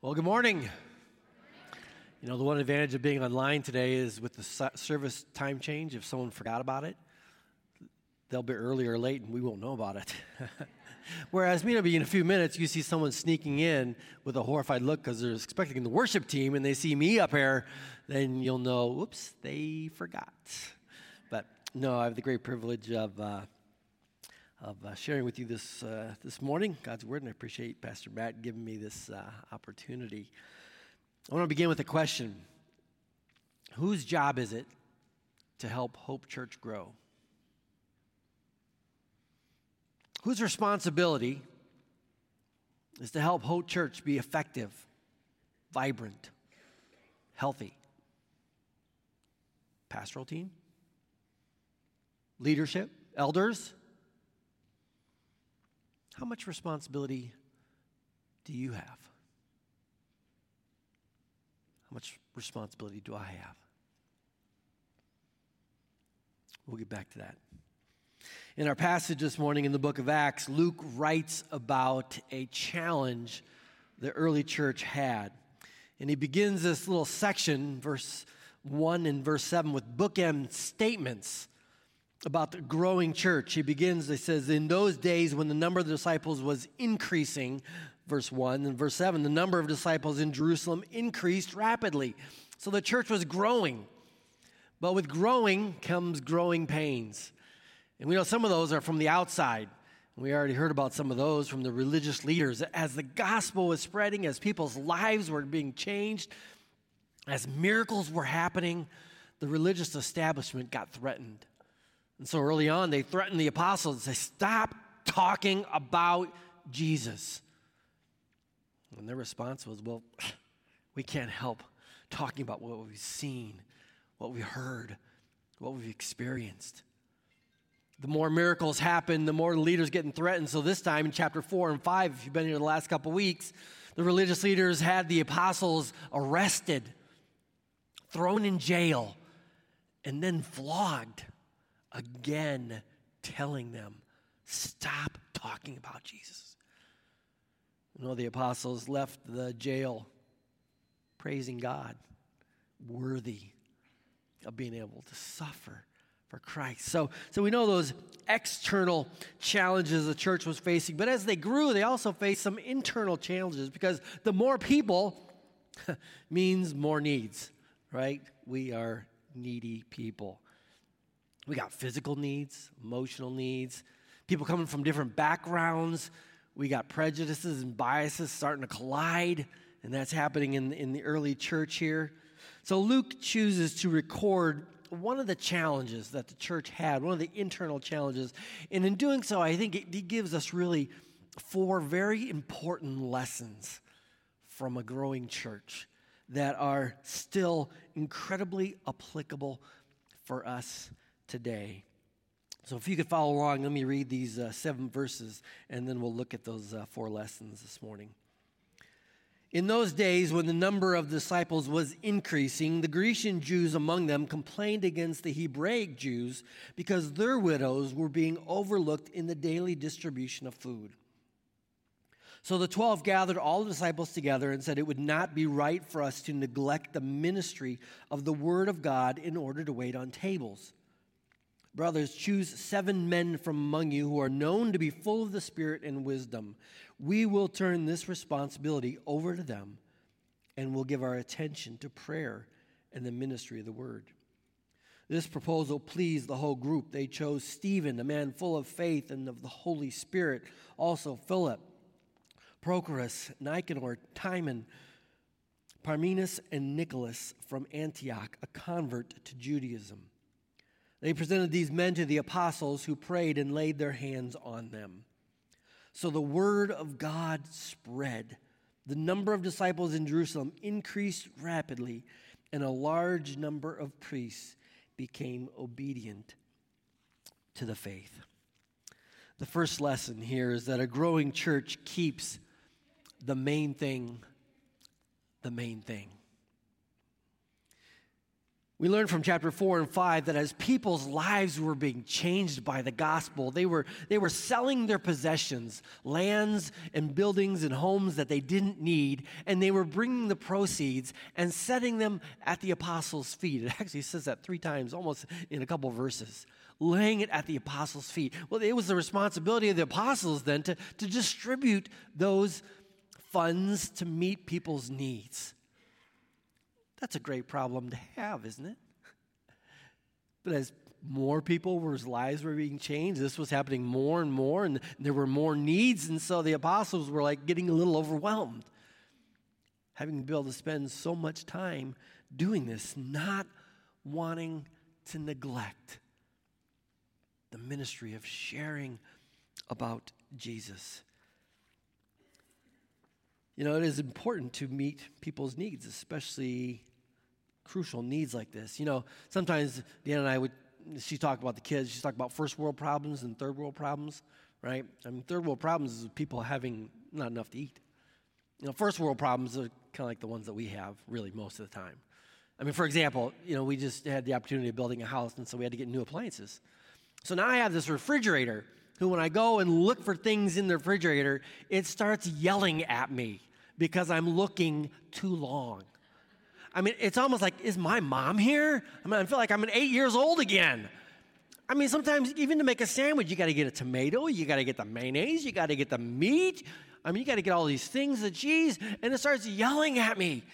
Well, good morning. You know, the one advantage of being online today is with the service time change, if someone forgot about it, they'll be early or late and we won't know about it. Whereas, maybe in a few minutes, you see someone sneaking in with a horrified look because they're expecting the worship team and they see me up here, then you'll know, whoops, they forgot. But no, I have the great privilege of. Uh, of uh, sharing with you this, uh, this morning, God's Word, and I appreciate Pastor Matt giving me this uh, opportunity. I want to begin with a question Whose job is it to help Hope Church grow? Whose responsibility is to help Hope Church be effective, vibrant, healthy? Pastoral team? Leadership? Elders? How much responsibility do you have? How much responsibility do I have? We'll get back to that. In our passage this morning in the book of Acts, Luke writes about a challenge the early church had. And he begins this little section, verse 1 and verse 7, with bookend statements about the growing church. He begins, he says, In those days when the number of the disciples was increasing, verse 1, and verse 7, the number of disciples in Jerusalem increased rapidly. So the church was growing. But with growing comes growing pains. And we know some of those are from the outside. We already heard about some of those from the religious leaders. As the gospel was spreading, as people's lives were being changed, as miracles were happening, the religious establishment got threatened. And so early on, they threatened the apostles say, Stop talking about Jesus. And their response was, Well, we can't help talking about what we've seen, what we've heard, what we've experienced the more miracles happen, the more the leaders getting threatened. So this time in chapter four and five, if you've been here the last couple weeks, the religious leaders had the apostles arrested, thrown in jail, and then flogged again, telling them, stop talking about Jesus. You know, the apostles left the jail praising God, worthy of being able to suffer for Christ. So, so we know those external challenges the church was facing, but as they grew, they also faced some internal challenges because the more people means more needs, right? We are needy people. We got physical needs, emotional needs, people coming from different backgrounds. We got prejudices and biases starting to collide, and that's happening in, in the early church here. So Luke chooses to record one of the challenges that the church had, one of the internal challenges. And in doing so, I think it gives us really four very important lessons from a growing church that are still incredibly applicable for us today. So, if you could follow along, let me read these uh, seven verses and then we'll look at those uh, four lessons this morning. In those days, when the number of disciples was increasing, the Grecian Jews among them complained against the Hebraic Jews because their widows were being overlooked in the daily distribution of food. So the twelve gathered all the disciples together and said, It would not be right for us to neglect the ministry of the Word of God in order to wait on tables. Brothers, choose seven men from among you who are known to be full of the Spirit and wisdom we will turn this responsibility over to them and we'll give our attention to prayer and the ministry of the word. This proposal pleased the whole group. They chose Stephen, a man full of faith and of the Holy Spirit, also Philip, Prochorus, Nicanor, Timon, Parmenas, and Nicholas from Antioch, a convert to Judaism. They presented these men to the apostles who prayed and laid their hands on them. So the word of God spread. The number of disciples in Jerusalem increased rapidly, and a large number of priests became obedient to the faith. The first lesson here is that a growing church keeps the main thing the main thing. We learned from chapter 4 and 5 that as people's lives were being changed by the gospel, they were, they were selling their possessions, lands and buildings and homes that they didn't need, and they were bringing the proceeds and setting them at the apostles' feet. It actually says that three times, almost in a couple verses. Laying it at the apostles' feet. Well, it was the responsibility of the apostles then to, to distribute those funds to meet people's needs. That's a great problem to have, isn't it? But as more people whose lives were being changed, this was happening more and more, and there were more needs, and so the apostles were like getting a little overwhelmed, having to be able to spend so much time doing this, not wanting to neglect the ministry of sharing about Jesus. You know, it is important to meet people's needs, especially crucial needs like this. You know, sometimes Dan and I would, she talked about the kids, she talked about first world problems and third world problems, right? I mean, third world problems is people having not enough to eat. You know, first world problems are kind of like the ones that we have really most of the time. I mean, for example, you know, we just had the opportunity of building a house, and so we had to get new appliances. So now I have this refrigerator who, when I go and look for things in the refrigerator, it starts yelling at me because I'm looking too long. I mean, it's almost like, is my mom here? I mean, I feel like I'm an eight years old again. I mean, sometimes even to make a sandwich, you got to get a tomato, you got to get the mayonnaise, you got to get the meat. I mean, you got to get all these things, the cheese, and it starts yelling at me.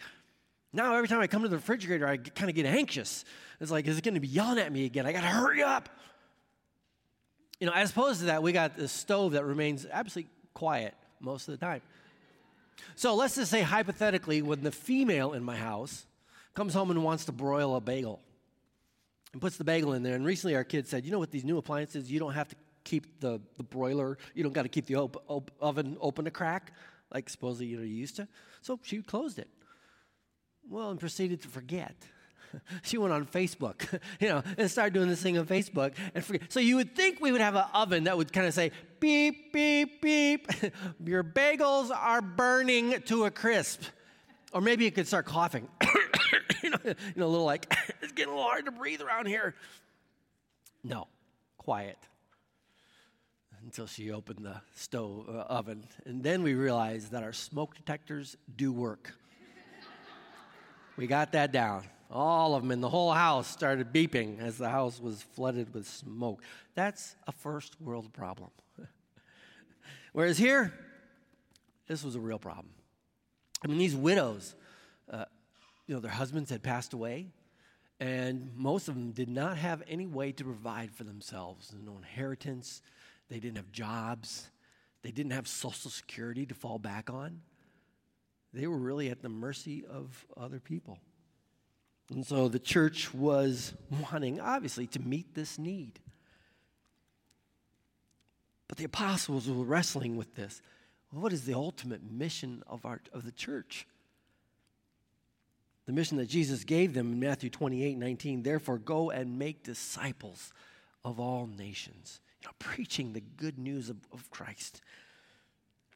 Now, every time I come to the refrigerator, I kind of get anxious. It's like, is it going to be yelling at me again? I got to hurry up. You know, as opposed to that, we got the stove that remains absolutely quiet most of the time. So let's just say, hypothetically, when the female in my house comes home and wants to broil a bagel and puts the bagel in there, and recently our kids said, you know, what, these new appliances, you don't have to keep the, the broiler, you don't got to keep the op- op- oven open a crack, like supposedly you know you used to. So she closed it. Well, and proceeded to forget. she went on Facebook, you know, and started doing this thing on Facebook and forget. So you would think we would have an oven that would kind of say, beep, beep, beep. Your bagels are burning to a crisp. Or maybe you could start coughing. you, know, you know, a little like, it's getting a little hard to breathe around here. No, quiet. Until she opened the stove uh, oven. And then we realized that our smoke detectors do work. we got that down. All of them in the whole house started beeping as the house was flooded with smoke. That's a first world problem. Whereas here, this was a real problem. I mean, these widows, uh, you know, their husbands had passed away, and most of them did not have any way to provide for themselves. No inheritance, they didn't have jobs, they didn't have Social Security to fall back on. They were really at the mercy of other people. And so the church was wanting, obviously, to meet this need. But the apostles were wrestling with this. What is the ultimate mission of, our, of the church? The mission that Jesus gave them in Matthew 28 19, therefore go and make disciples of all nations. You know, preaching the good news of, of Christ.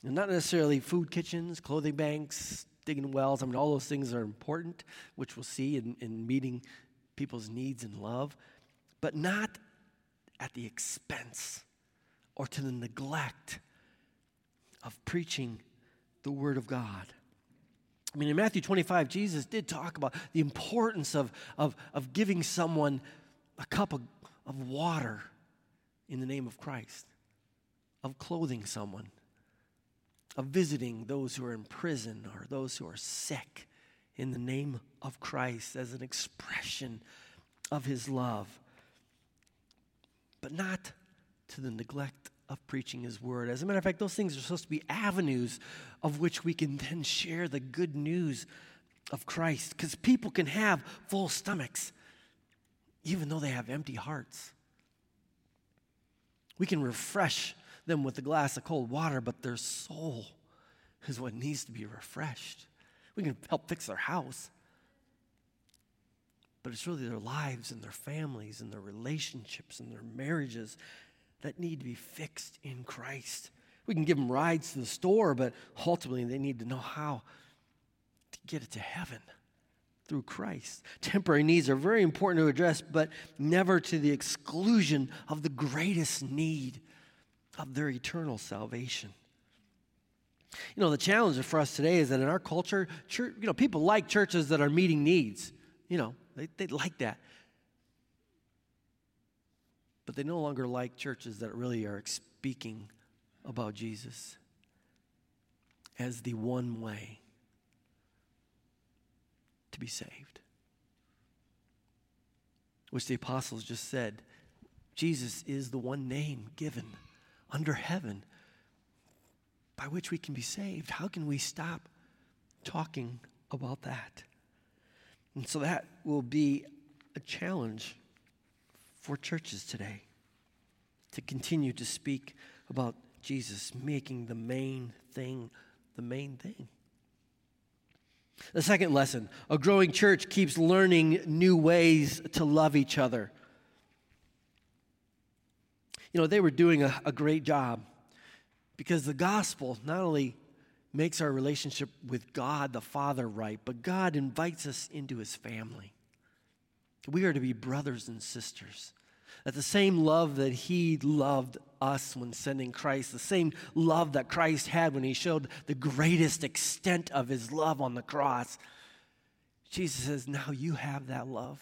And not necessarily food kitchens, clothing banks, digging wells. I mean, all those things are important, which we'll see in, in meeting people's needs and love, but not at the expense or to the neglect of preaching the Word of God. I mean, in Matthew 25, Jesus did talk about the importance of, of, of giving someone a cup of, of water in the name of Christ, of clothing someone, of visiting those who are in prison or those who are sick in the name of Christ as an expression of his love, but not to the neglect of preaching his word. As a matter of fact, those things are supposed to be avenues of which we can then share the good news of Christ because people can have full stomachs even though they have empty hearts. We can refresh them with a glass of cold water, but their soul is what needs to be refreshed. We can help fix their house, but it's really their lives and their families and their relationships and their marriages that need to be fixed in Christ. We can give them rides to the store, but ultimately they need to know how to get it to heaven through Christ. Temporary needs are very important to address, but never to the exclusion of the greatest need of their eternal salvation. You know, the challenge for us today is that in our culture, church, you know, people like churches that are meeting needs. You know, they, they like that. But they no longer like churches that really are speaking about Jesus as the one way to be saved. Which the apostles just said Jesus is the one name given under heaven by which we can be saved. How can we stop talking about that? And so that will be a challenge for churches today to continue to speak about Jesus, making the main thing the main thing. The second lesson a growing church keeps learning new ways to love each other. You know, they were doing a, a great job because the gospel not only makes our relationship with God the Father right, but God invites us into his family. We are to be brothers and sisters. That the same love that he loved us when sending Christ, the same love that Christ had when he showed the greatest extent of his love on the cross, Jesus says, now you have that love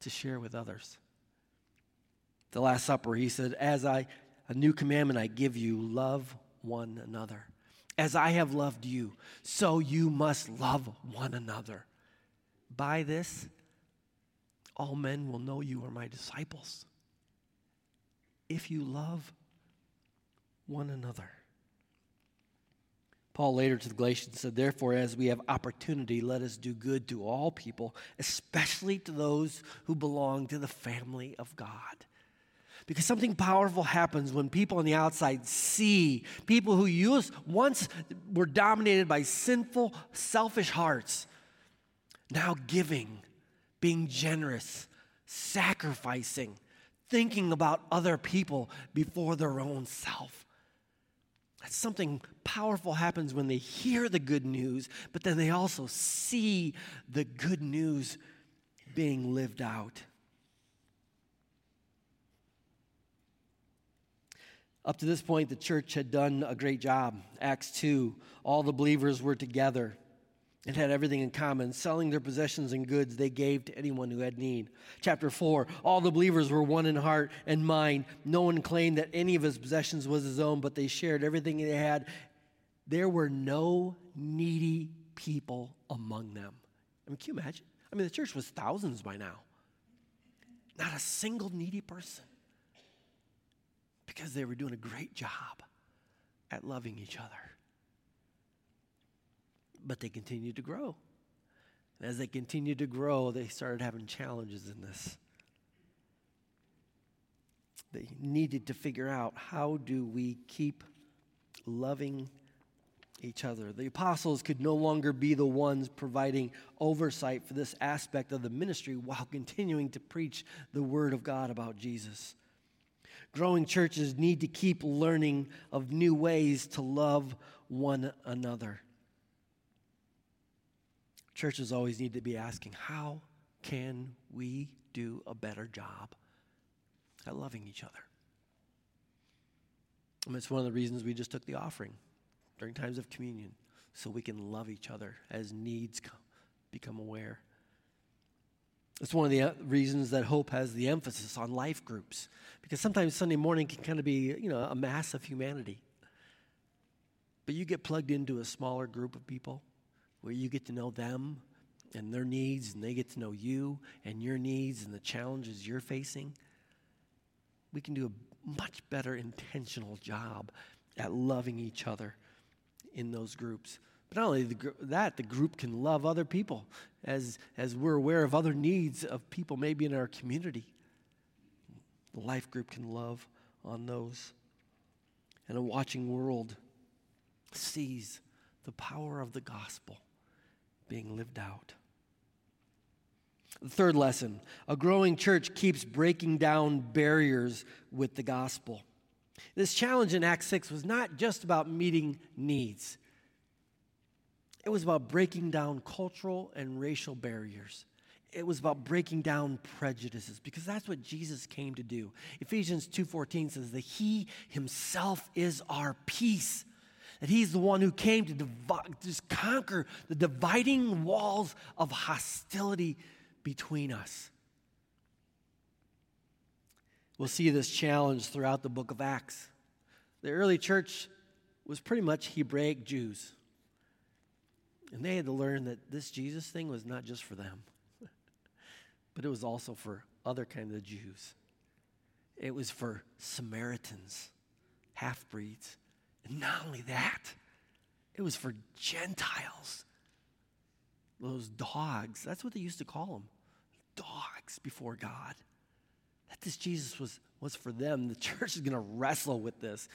to share with others. The Last Supper, he said, As I, a new commandment I give you, love one another. As I have loved you, so you must love one another. By this, all men will know you are my disciples if you love one another. Paul later to the Galatians said, Therefore, as we have opportunity, let us do good to all people, especially to those who belong to the family of God. Because something powerful happens when people on the outside see people who used, once were dominated by sinful, selfish hearts, now giving being generous, sacrificing, thinking about other people before their own self. That's something powerful happens when they hear the good news, but then they also see the good news being lived out. Up to this point, the church had done a great job. Acts 2, all the believers were together and had everything in common. Selling their possessions and goods, they gave to anyone who had need. Chapter 4 All the believers were one in heart and mind. No one claimed that any of his possessions was his own, but they shared everything they had. There were no needy people among them. I mean, can you imagine? I mean, the church was thousands by now. Not a single needy person. Because they were doing a great job at loving each other but they continued to grow. And as they continued to grow, they started having challenges in this. They needed to figure out how do we keep loving each other. The apostles could no longer be the ones providing oversight for this aspect of the ministry while continuing to preach the word of God about Jesus. Growing churches need to keep learning of new ways to love one another. Churches always need to be asking, how can we do a better job at loving each other? And it's one of the reasons we just took the offering during times of communion, so we can love each other as needs come, become aware. It's one of the uh, reasons that Hope has the emphasis on life groups, because sometimes Sunday morning can kind of be, you know, a mass of humanity. But you get plugged into a smaller group of people where you get to know them and their needs, and they get to know you and your needs and the challenges you're facing, we can do a much better intentional job at loving each other in those groups. But not only the, that, the group can love other people as, as we're aware of other needs of people maybe in our community. The life group can love on those. And a watching world sees the power of the gospel being lived out. The third lesson a growing church keeps breaking down barriers with the gospel. This challenge in Acts 6 was not just about meeting needs, It was about breaking down cultural and racial barriers. It was about breaking down prejudices because that's what Jesus came to do. Ephesians 2:14 says that he himself is our peace. That he's the one who came to just conquer the dividing walls of hostility between us. We'll see this challenge throughout the book of Acts. The early church was pretty much Hebraic Jews. And they had to learn that this Jesus thing was not just for them, but it was also for other kinds of Jews. It was for Samaritans, half breeds. Not only that, it was for Gentiles. Those dogs, that's what they used to call them dogs before God. That this Jesus was, was for them. The church is going to wrestle with this,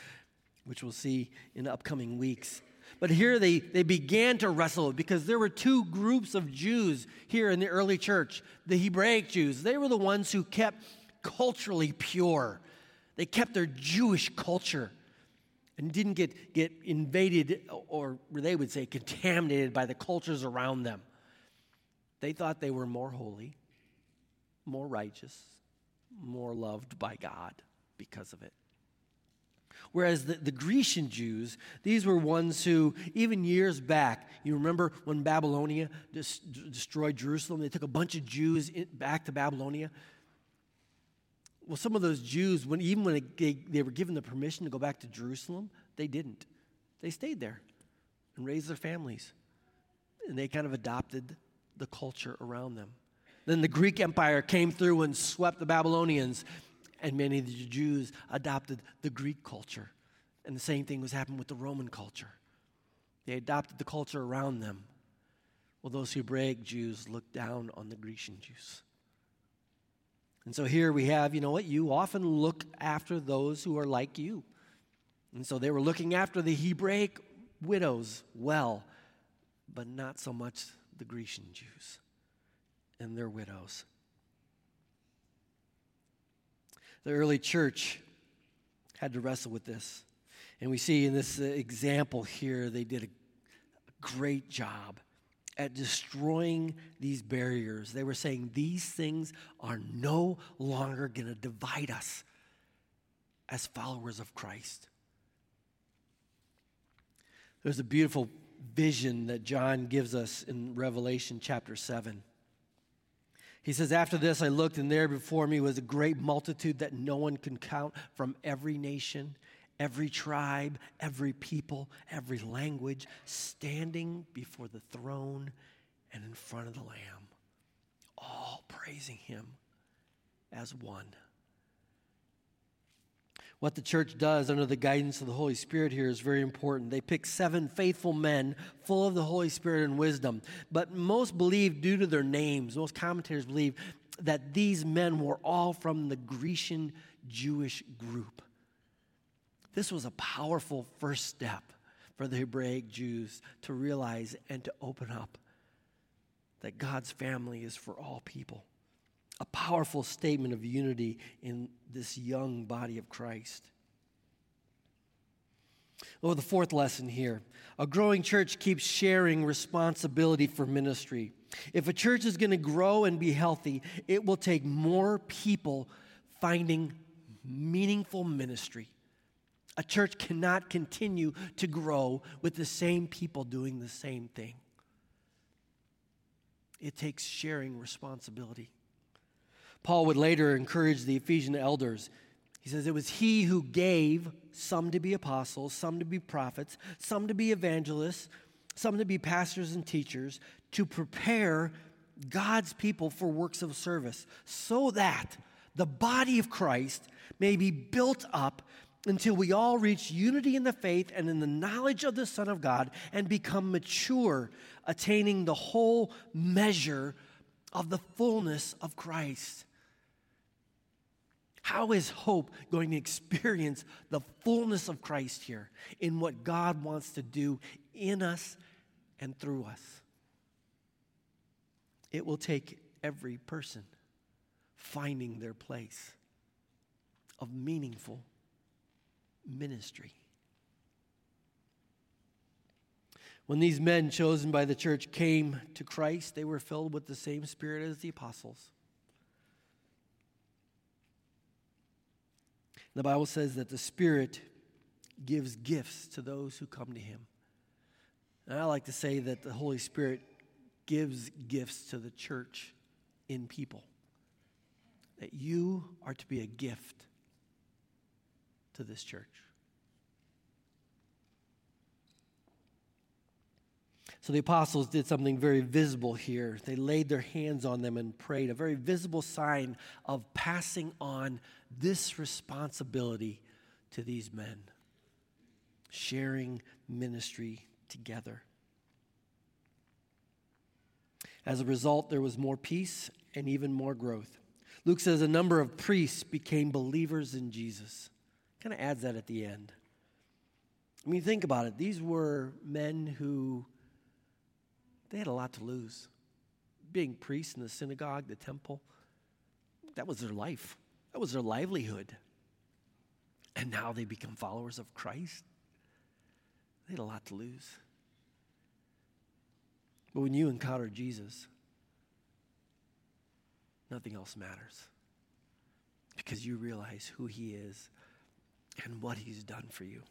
which we'll see in the upcoming weeks. But here they, they began to wrestle because there were two groups of Jews here in the early church the Hebraic Jews. They were the ones who kept culturally pure, they kept their Jewish culture and didn't get, get invaded or they would say contaminated by the cultures around them. They thought they were more holy, more righteous, more loved by God because of it. Whereas the, the, Grecian Jews, these were ones who, even years back, you remember when Babylonia destroyed Jerusalem, they took a bunch of Jews in, back to Babylonia. Well, some of those Jews, when, even when they, they were given the permission to go back to Jerusalem, they didn't. They stayed there and raised their families. And they kind of adopted the culture around them. Then the Greek Empire came through and swept the Babylonians, and many of the Jews adopted the Greek culture. And the same thing was happening with the Roman culture. They adopted the culture around them. Well, those Hebraic Jews looked down on the Grecian Jews. And so here we have, you know what, you often look after those who are like you. And so they were looking after the Hebraic widows well, but not so much the Grecian Jews and their widows. The early church had to wrestle with this. And we see in this example here, they did a great job at destroying these barriers. They were saying these things are no longer going to divide us as followers of Christ. There's a beautiful vision that John gives us in Revelation chapter 7. He says, After this I looked, and there before me was a great multitude that no one can count from every nation, every tribe, every people, every language, standing before the throne and in front of the Lamb, all praising him as one. What the church does under the guidance of the Holy Spirit here is very important. They pick seven faithful men full of the Holy Spirit and wisdom. But most believe, due to their names, most commentators believe that these men were all from the Grecian Jewish group. This was a powerful first step for the Hebraic Jews to realize and to open up that God's family is for all people a powerful statement of unity in this young body of Christ. Oh, the fourth lesson here. A growing church keeps sharing responsibility for ministry. If a church is going to grow and be healthy, it will take more people finding meaningful ministry. A church cannot continue to grow with the same people doing the same thing. It takes sharing responsibility. Paul would later encourage the Ephesian elders. He says, It was he who gave some to be apostles, some to be prophets, some to be evangelists, some to be pastors and teachers, to prepare God's people for works of service, so that the body of Christ may be built up until we all reach unity in the faith and in the knowledge of the Son of God and become mature, attaining the whole measure of the fullness of Christ. How is hope going to experience the fullness of Christ here in what God wants to do in us and through us? It will take every person finding their place of meaningful ministry. When these men chosen by the church came to Christ, they were filled with the same spirit as the apostles. The Bible says that the Spirit gives gifts to those who come to Him. And I like to say that the Holy Spirit gives gifts to the church in people. That you are to be a gift to this church. So the apostles did something very visible here. They laid their hands on them and prayed, a very visible sign of passing on this responsibility to these men, sharing ministry together. As a result, there was more peace and even more growth. Luke says a number of priests became believers in Jesus. Kind of adds that at the end. I mean, think about it. These were men who they had a lot to lose. Being priests in the synagogue, the temple, that was their life, that was their livelihood. And now they become followers of Christ. They had a lot to lose. But when you encounter Jesus, nothing else matters because you realize who he is and what he's done for you.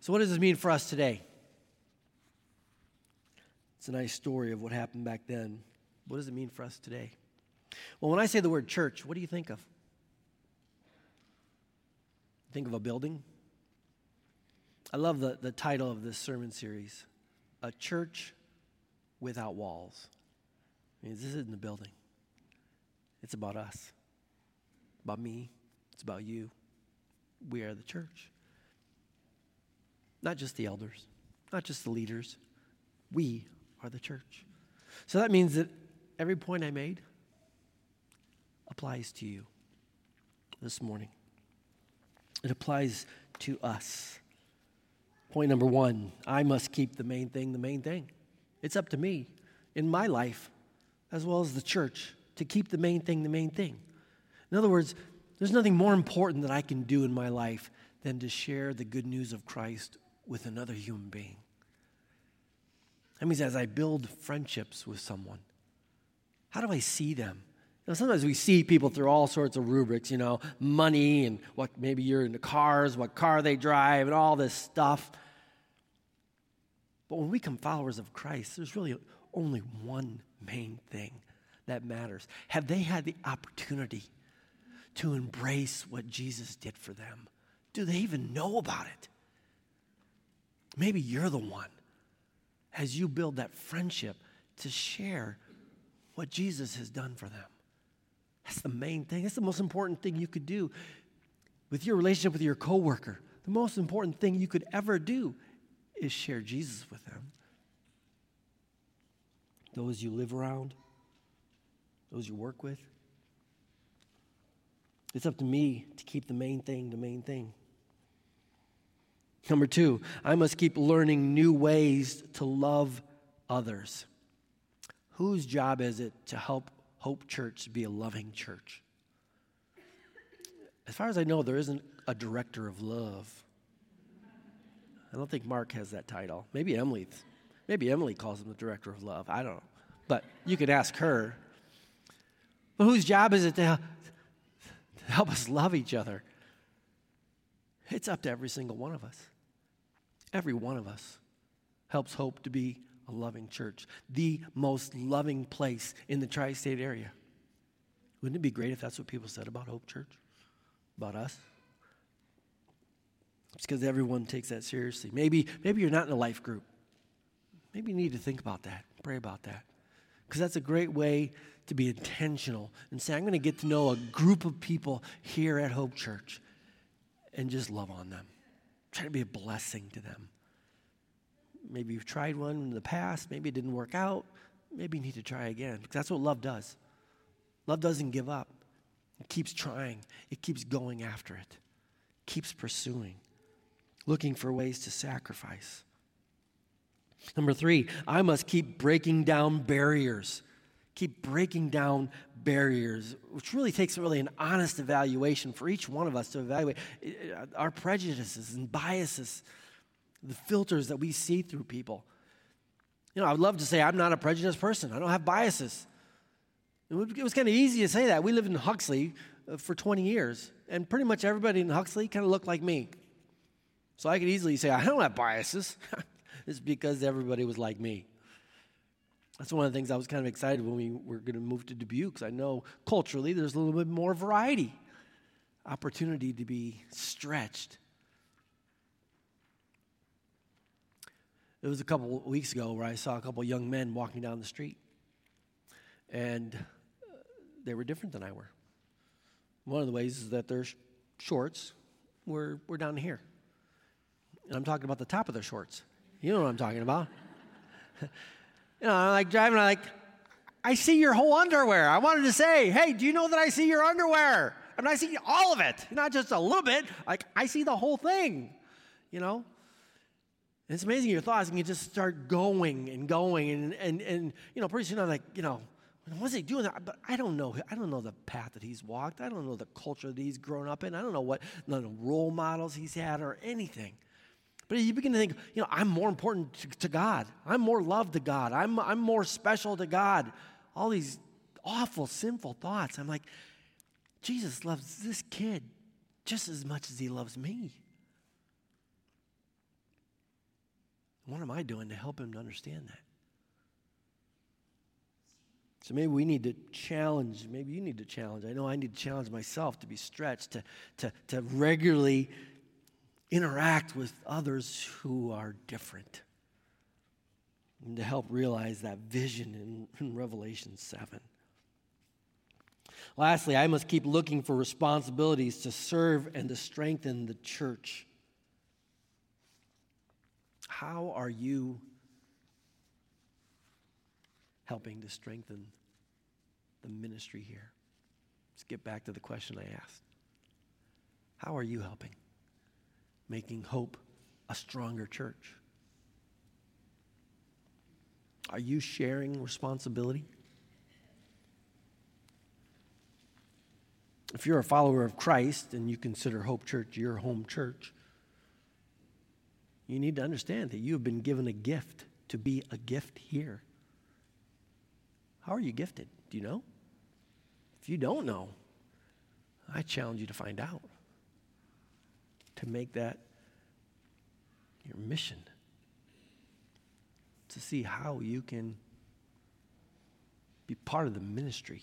So, what does this mean for us today? It's a nice story of what happened back then. What does it mean for us today? Well, when I say the word church, what do you think of? Think of a building? I love the, the title of this sermon series A Church Without Walls. I mean, this isn't a building, it's about us, about me, it's about you. We are the church. Not just the elders, not just the leaders. We are the church. So that means that every point I made applies to you this morning. It applies to us. Point number one I must keep the main thing the main thing. It's up to me in my life, as well as the church, to keep the main thing the main thing. In other words, there's nothing more important that I can do in my life than to share the good news of Christ with another human being. That means as I build friendships with someone, how do I see them? You know, sometimes we see people through all sorts of rubrics, you know, money and what maybe you're into cars, what car they drive, and all this stuff. But when we become followers of Christ, there's really only one main thing that matters. Have they had the opportunity to embrace what Jesus did for them? Do they even know about it? Maybe you're the one as you build that friendship to share what Jesus has done for them. That's the main thing. That's the most important thing you could do with your relationship with your coworker. The most important thing you could ever do is share Jesus with them. Those you live around, those you work with. It's up to me to keep the main thing the main thing. Number two, I must keep learning new ways to love others. Whose job is it to help Hope Church be a loving church? As far as I know, there isn't a director of love. I don't think Mark has that title. Maybe Emily, maybe Emily calls him the director of love. I don't know. But you could ask her. But whose job is it to help us love each other? It's up to every single one of us. Every one of us helps Hope to be a loving church, the most loving place in the tri state area. Wouldn't it be great if that's what people said about Hope Church? About us? It's because everyone takes that seriously. Maybe, maybe you're not in a life group. Maybe you need to think about that, pray about that. Because that's a great way to be intentional and say, I'm going to get to know a group of people here at Hope Church and just love on them. Try to be a blessing to them. Maybe you've tried one in the past, maybe it didn't work out. Maybe you need to try again. Because that's what love does. Love doesn't give up, it keeps trying, it keeps going after it, keeps pursuing, looking for ways to sacrifice. Number three, I must keep breaking down barriers. Keep breaking down barriers, which really takes really an honest evaluation for each one of us to evaluate uh, our prejudices and biases, the filters that we see through people. You know, I would love to say I'm not a prejudiced person. I don't have biases. It was kind of easy to say that. We lived in Huxley uh, for 20 years, and pretty much everybody in Huxley kind of looked like me. So I could easily say, I don't have biases. it's because everybody was like me. That's one of the things I was kind of excited when we were going to move to Dubuque, because I know culturally there's a little bit more variety, opportunity to be stretched. It was a couple weeks ago where I saw a couple young men walking down the street, and uh, they were different than I were. One of the ways is that their sh- shorts were, were down here. And I'm talking about the top of their shorts. You know what I'm talking about. you know, I'm like driving, I'm like, I see your whole underwear. I wanted to say, hey, do you know that I see your underwear? And I see all of it, not just a little bit. Like, I see the whole thing, you know? And it's amazing your thoughts, and you just start going and going. And, and, and you know, pretty soon I'm like, you know, what's he doing? That? But I don't know. I don't know the path that he's walked. I don't know the culture that he's grown up in. I don't know what the role models he's had or anything. But you begin to think, you know, I'm more important to, to God. I'm more loved to God. I'm, I'm more special to God. All these awful, sinful thoughts. I'm like, Jesus loves this kid just as much as he loves me. What am I doing to help him to understand that? So maybe we need to challenge, maybe you need to challenge. I know I need to challenge myself to be stretched, to, to, to regularly interact with others who are different, and to help realize that vision in, in Revelation 7. Lastly, I must keep looking for responsibilities to serve and to strengthen the church. How are you helping to strengthen the ministry here? Let's get back to the question I asked. How are you helping? Making hope a stronger church? Are you sharing responsibility? If you're a follower of Christ and you consider Hope Church your home church, you need to understand that you have been given a gift to be a gift here. How are you gifted? Do you know? If you don't know, I challenge you to find out, to make that your mission, to see how you can be part of the ministry.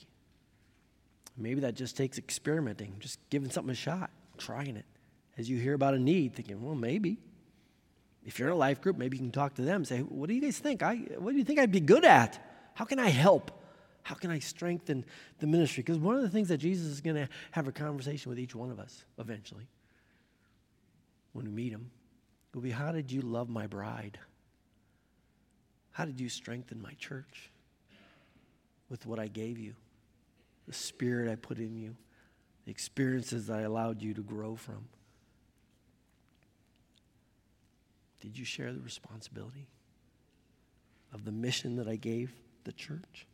Maybe that just takes experimenting, just giving something a shot, trying it. As you hear about a need, thinking, well, maybe. If you're in a life group, maybe you can talk to them. Say, what do you guys think? I, what do you think I'd be good at? How can I help? How can I strengthen the ministry? Because one of the things that Jesus is going to have a conversation with each one of us eventually, when we meet him, will be how did you love my bride? How did you strengthen my church with what I gave you? The spirit I put in you, the experiences I allowed you to grow from. Did you share the responsibility of the mission that I gave the church?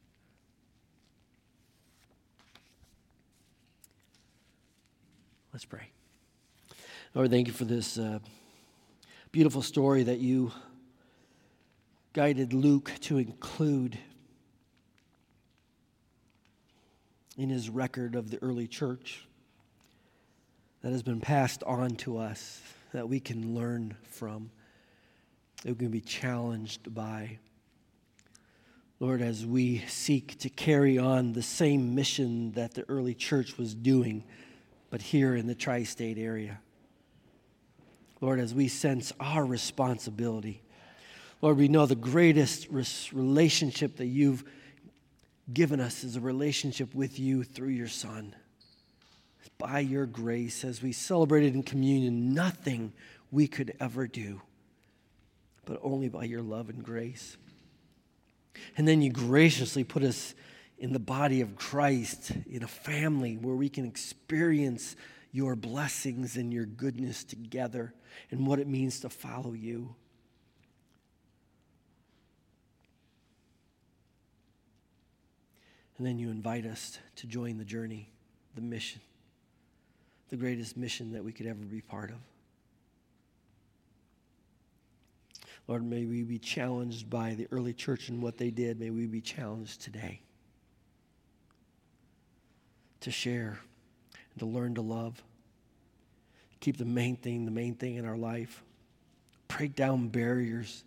Let's pray. Lord, thank you for this uh, beautiful story that you guided Luke to include in his record of the early church that has been passed on to us that we can learn from that we can be challenged by. Lord, as we seek to carry on the same mission that the early church was doing, but here in the tri state area. Lord, as we sense our responsibility, Lord, we know the greatest relationship that you've given us is a relationship with you through your Son. By your grace, as we celebrated in communion, nothing we could ever do but only by your love and grace. And then you graciously put us in the body of Christ, in a family where we can experience your blessings and your goodness together and what it means to follow you. And then you invite us to join the journey, the mission, the greatest mission that we could ever be part of. Lord, may we be challenged by the early church and what they did. May we be challenged today to share to learn to love. Keep the main thing, the main thing in our life. Break down barriers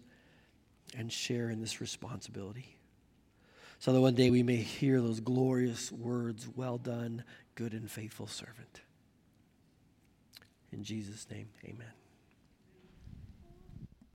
and share in this responsibility. So that one day we may hear those glorious words Well done, good and faithful servant. In Jesus' name, amen.